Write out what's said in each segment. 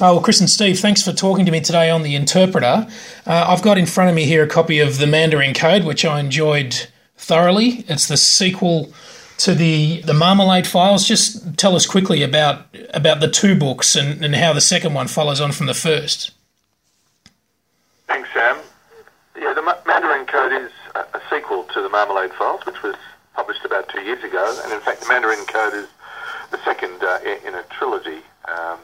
Oh, well, Chris and Steve, thanks for talking to me today on The Interpreter. Uh, I've got in front of me here a copy of The Mandarin Code, which I enjoyed thoroughly. It's the sequel to the, the Marmalade Files. Just tell us quickly about about the two books and, and how the second one follows on from the first. Thanks, Sam. Yeah, the Mandarin Code is a, a sequel to the Marmalade Files, which was published about two years ago. And in fact, the Mandarin Code is the second uh, in, a trilogy. Um,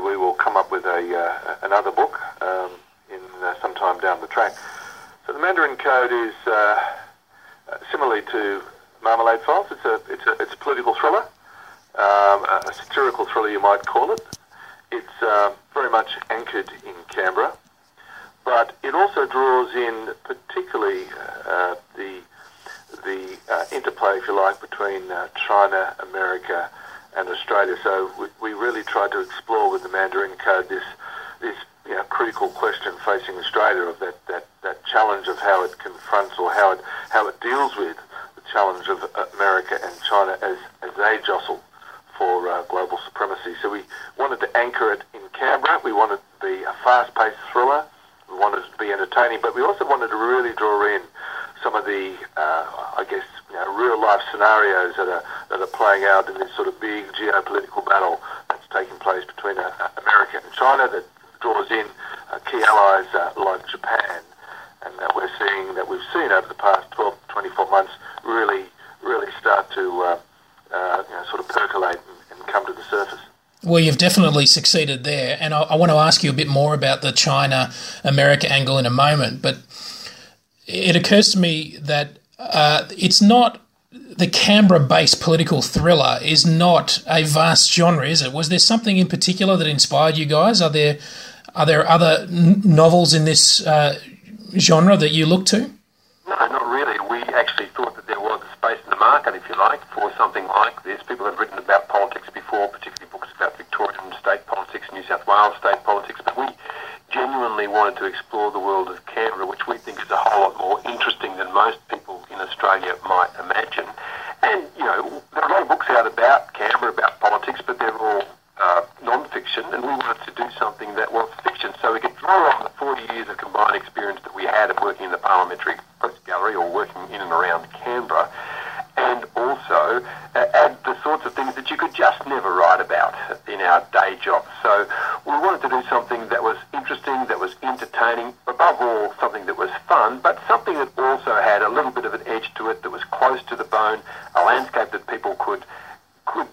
we will come up with a uh, another book um, in uh, some time down the track. So the Mandarin Code is uh, similarly to Marmalade Files. It's a it's a it's a political thriller, um, a satirical thriller you might call it. It's very much anchored in Canberra, but it also draws in particularly uh, the the uh, interplay, if you like, between uh, China, America, and Australia. So we, we really tried to explore with the Mandarin Code this this you know, critical question facing Australia of that, that, that challenge of how it confronts or how it how it deals with the challenge of America and China as, as they jostle for uh, global supremacy. So we wanted to anchor it in Canberra. We wanted to be a fast-paced thriller. We wanted to be entertaining, but we also wanted to really draw in some of the, uh, I guess, you know, real life scenarios that are that are playing out in this sort of big geopolitical battle that's taking place between uh, America and China that draws in uh, key allies uh, like Japan, and that we're seeing that we've seen over the past 12, 24 months really, really start to uh, uh, you know, sort of percolate and, and come to the surface. Well, you've definitely succeeded there, and I, I, want to ask you a bit more about the China America angle in a moment. But it occurs to me that uh, it's not the Canberra based political thriller is not a vast genre, is it? Was there something in particular that inspired you guys? Are there are there other n- novels in this uh, genre that you look to? No, not really. We actually thought that there was a space in the market, if you like, for something like this. People have written about politics before, particularly books about Victorian state politics, New South Wales state politics, but we genuinely wanted to explore the world of Canberra, which we think is a whole lot more interesting than most people in Australia might imagine. And, you know, there are a lot of books out about politics, but they're all uh, non-fiction, and we wanted to do something that was fiction so we could draw on the 40 years of combined experience that we had of working in the Parliamentary Press Gallery or working in and around Canberra and also uh, add the sorts of things that you could just never write about in our day job. So we wanted to do something that was interesting, that was entertaining, above all something that was fun, but something that also had a little bit of an edge to it that was close to the bone, a landscape that people could could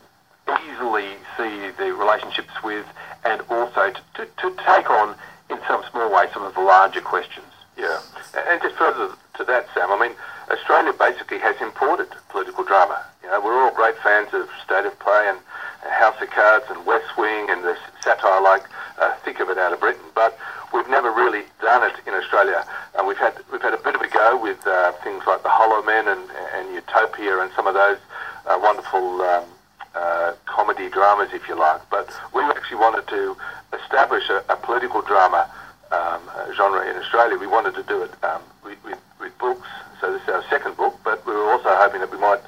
easily see the relationships with, and also to, to, to take on in some small way some of the larger questions. Yeah, and just further to that, Sam, I mean, Australia basically has imported political drama. You know, we're all great fans of State of Play and House of Cards and West Wing and the satire like uh, thick of it out of Britain, but we've never really done it in Australia. And we've had we've had a bit of a go with uh, things like The Hollowmen and, and Utopia and some of those uh, wonderful um, uh, comedy dramas, if you like. But we actually wanted to establish a, a political drama um, genre in Australia. We wanted to do it um, with, with, with, books. So this is our second book, but we were also hoping that we might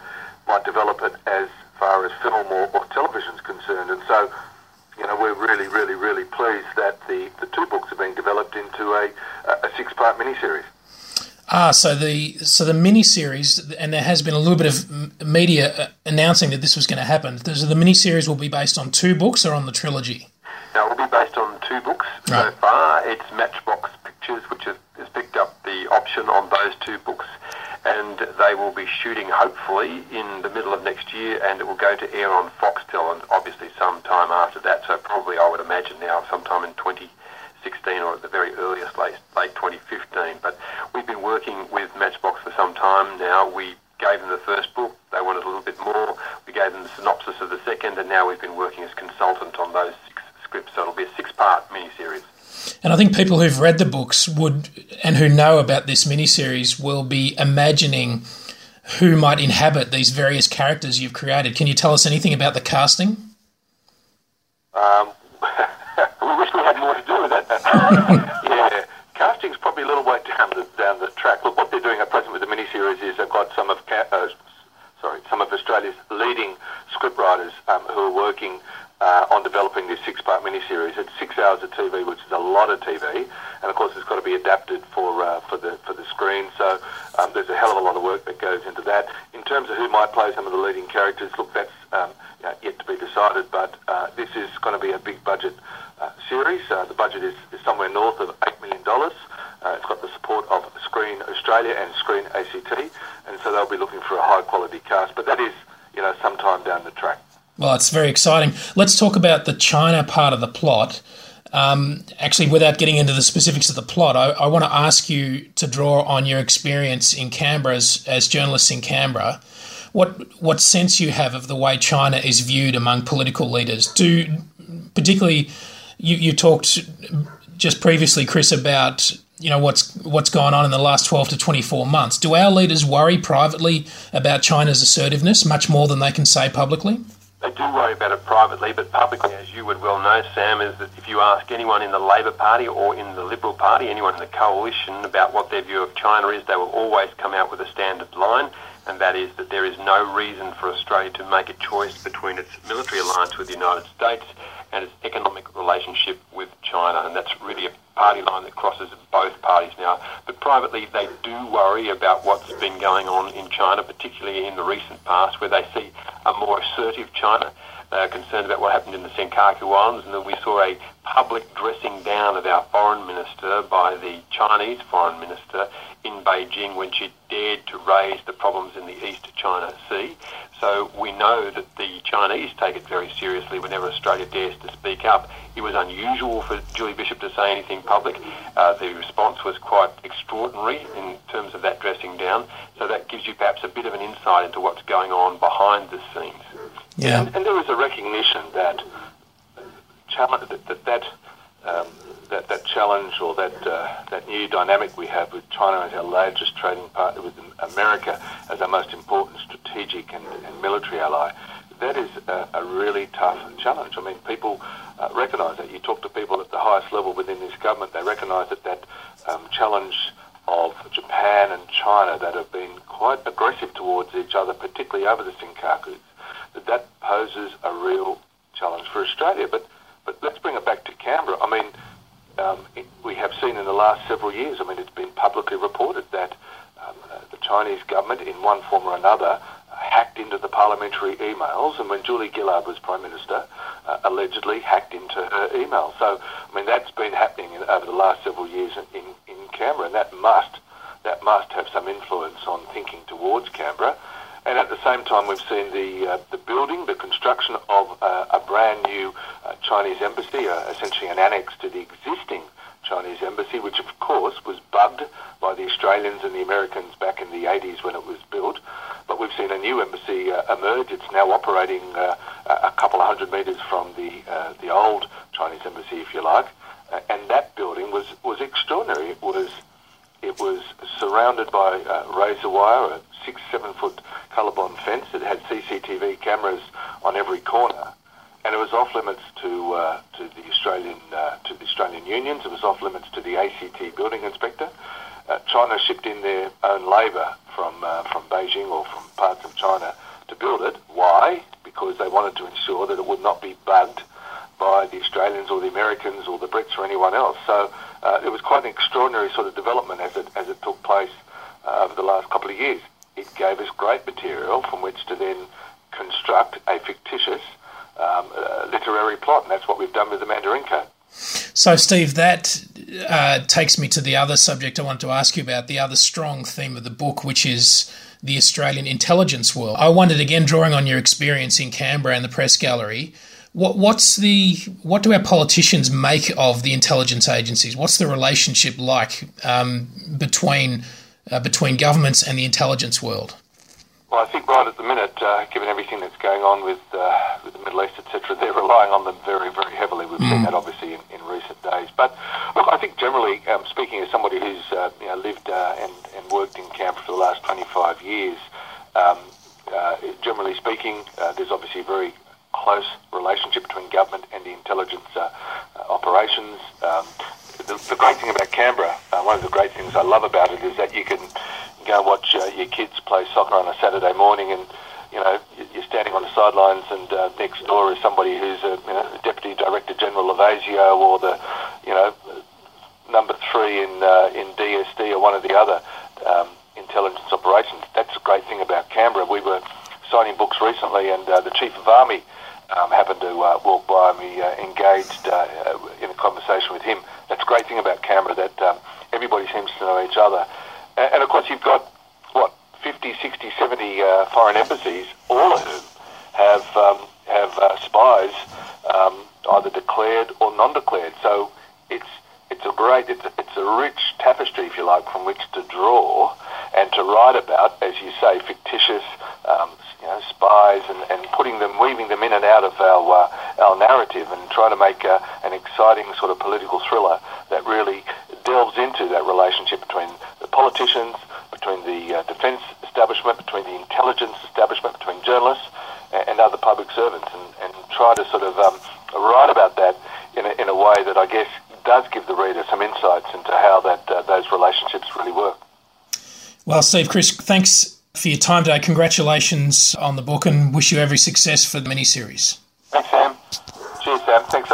might develop it as far as film or, or television is concerned. And so, we're really, really, really pleased that the, the two books are being developed into a, a six part miniseries. Ah, so the so the miniseries, and there has been a little bit of media uh, announcing that this was going to happen. So the miniseries will be based on two books or on the trilogy. Now, it will be based on two books right. so far. It's Matchbox Pictures, which has, has picked up the option on those two books, and they will be shooting hopefully in the middle of next year, and it will go to air on Foxtel, and obviously some time after that. So probably I would imagine now sometime in 2016 or at the very earliest late, late 2015. But we've been working with Matchbox for some time now. We gave them the first book. They wanted a little bit more. We gave them the synopsis of the second, and now we've been working as consultant on those six scripts. So it'll be a six-part miniseries. And I think people who've read the books would, and who know about this miniseries, will be imagining who might inhabit these various characters you've created. Can you tell us anything about the casting? Um, we wish we had more to do with it. yeah, casting's probably a little way down the down the track. Look, what they're doing at present with the miniseries is they've got some of uh, sorry some of Australia's leading scriptwriters um, who are working uh, on developing this six-part miniseries. It's six hours of TV, which is a lot of TV, and of course it's got to be adapted for uh, for the for the screen. So um, there's a hell of a lot of work that goes into that. In terms of who might play some of the leading characters, look, that's um, yet to be decided. But uh, this is going to be a big budget uh, series. Uh, the budget is, is somewhere north of eight million dollars. Uh, it's got the support of Screen Australia and Screen ACT, and so they'll be looking for a high quality cast. But that is, you know, sometime down the track. Well, it's very exciting. Let's talk about the China part of the plot. Um, actually, without getting into the specifics of the plot, I, I, want to ask you to draw on your experience in Canberra as, as journalists in Canberra. What what sense you have of the way China is viewed among political leaders? Do particularly you, you talked just previously, Chris, about you know what's what's gone on in the last 12 to 24 months do our leaders worry privately about china's assertiveness much more than they can say publicly they do worry about it privately, but publicly, as you would well know, Sam, is that if you ask anyone in the Labor Party or in the Liberal Party, anyone in the coalition about what their view of China is, they will always come out with a standard line, and that is that there is no reason for Australia to make a choice between its military alliance with the United States and its economic relationship with China, and that's really a party line that crosses both parties now. But privately, they do worry about what's been going on in China, particularly in the recent past, where they see a more assertive China. Are concerned about what happened in the Senkaku Islands, and then we saw a public dressing down of our foreign minister by the Chinese foreign minister in Beijing when she dared to raise the problems in the East China Sea. So we know that the Chinese take it very seriously whenever Australia dares to speak up. It was unusual for Julie Bishop to say anything public. Uh, the response was quite extraordinary in terms of that dressing down. So that gives you perhaps a bit of an insight into what's going on behind the scenes. Yeah. And, and there is a recognition that that that um, that, that challenge or that uh, that new dynamic we have with China as our largest trading partner with America as our most important strategic and, and military ally. That is a, a, really tough challenge. I mean, people uh, recognise that. You talk to people at the highest level within this government, they recognise that that um, challenge of Japan and China that have been quite aggressive towards each other, particularly over the Senkakus, that that poses a real challenge for Australia. But but let's bring it back to Canberra. I mean, um, it, we have seen in the last several years. I mean, it's been publicly reported that um, uh, the Chinese government, in one form or another, hacked into the parliamentary emails, and when Julia Gillard was Prime Minister, uh, allegedly hacked into her email. So, I mean, that's been happening in, over the last several years in, in, in Canberra, and that must that must have some influence on thinking towards Canberra. And at the same time, we've seen the uh, the building, the construction of uh, a brand new uh, Chinese embassy, uh, essentially an annex to the existing Chinese embassy, which of course was bugged by the Australians and the Americans back in the 80s when it was built. But we've seen a new embassy uh, emerge. It's now operating uh, a couple of hundred metres from the the old Chinese embassy, if you like. and that building was was extraordinary. It was it was surrounded by razor wire, a six, seven foot Colorbond fence. It had CCTV cameras on every corner, and it was off limits to uh, to the Australian uh, to the Australian unions. It was off limits to the ACT building inspector. Uh, China shipped in their own labour from uh, from Beijing or from parts of China to build it. Why? Because they wanted to ensure that it would not be bugged by the Australians or the Americans or the Brits or anyone else. So uh, it was quite an extraordinary sort of development as it as it took place uh, over the last couple of years it gave us great material from which to then construct a fictitious um, uh, literary plot, and that's what we've done with the Mandarin Code. So, Steve, that uh, takes me to the other subject I wanted to ask you about, the other strong theme of the book, which is the Australian intelligence world. I wondered again, drawing on your experience in Canberra and the press gallery, what, what's the what do our politicians make of the intelligence agencies? What's the relationship like um, between uh, between governments and the intelligence world? Well, I think right at the minute, uh, given everything that's going on with uh, with the Middle East, etc., they're relying on them very, very heavily. We've mm. seen that obviously in, in, recent days. But look, I think generally, um, speaking as somebody who's uh, you know, lived uh, and, and worked in Canberra for the last 25 years, um, uh, generally speaking, there's obviously a very close relationship between government and the intelligence operations. Um, the, the, great thing about Canberra, uh, one of the great things I love about it is that you can go watch uh, your kids play soccer on a Saturday morning and you know, you're standing on the sidelines and uh, next door is somebody who's a you know, Deputy Director General of ASIO or the, you know, number three in uh, in DSD or one or the other um, intelligence operations. That's a great thing about Canberra. We were signing books recently, and uh, the Chief of Army um, happened to uh, walk by me, uh, engaged uh, in a conversation with him. That's a great thing about Canberra that um, everybody seems to know each other. And, and, of course, you've got, what, 50, 60, 70 uh, foreign embassies, all of whom have, um, have uh, spies um, either declared or non-declared. So it's, it's a great, it's a, it's a rich tapestry, if you like, from which to draw and to write about, as you say, fictitious um, you know, spies and, and putting them, weaving them in and out of our, uh, our narrative and trying to make uh, an exciting sort of political thriller that really delves into that relationship between the politicians, between the uh, defence establishment, between the intelligence establishment, between journalists and, and other public servants and, and try to sort of um, write about that in a, in a way that I guess does give the reader some insights into how that uh, those relationships really work. Well, Steve, Chris, thanks for your time today. Congratulations on the book and wish you every success for the miniseries. Thanks, Sam. Cheers, Sam. Thanks.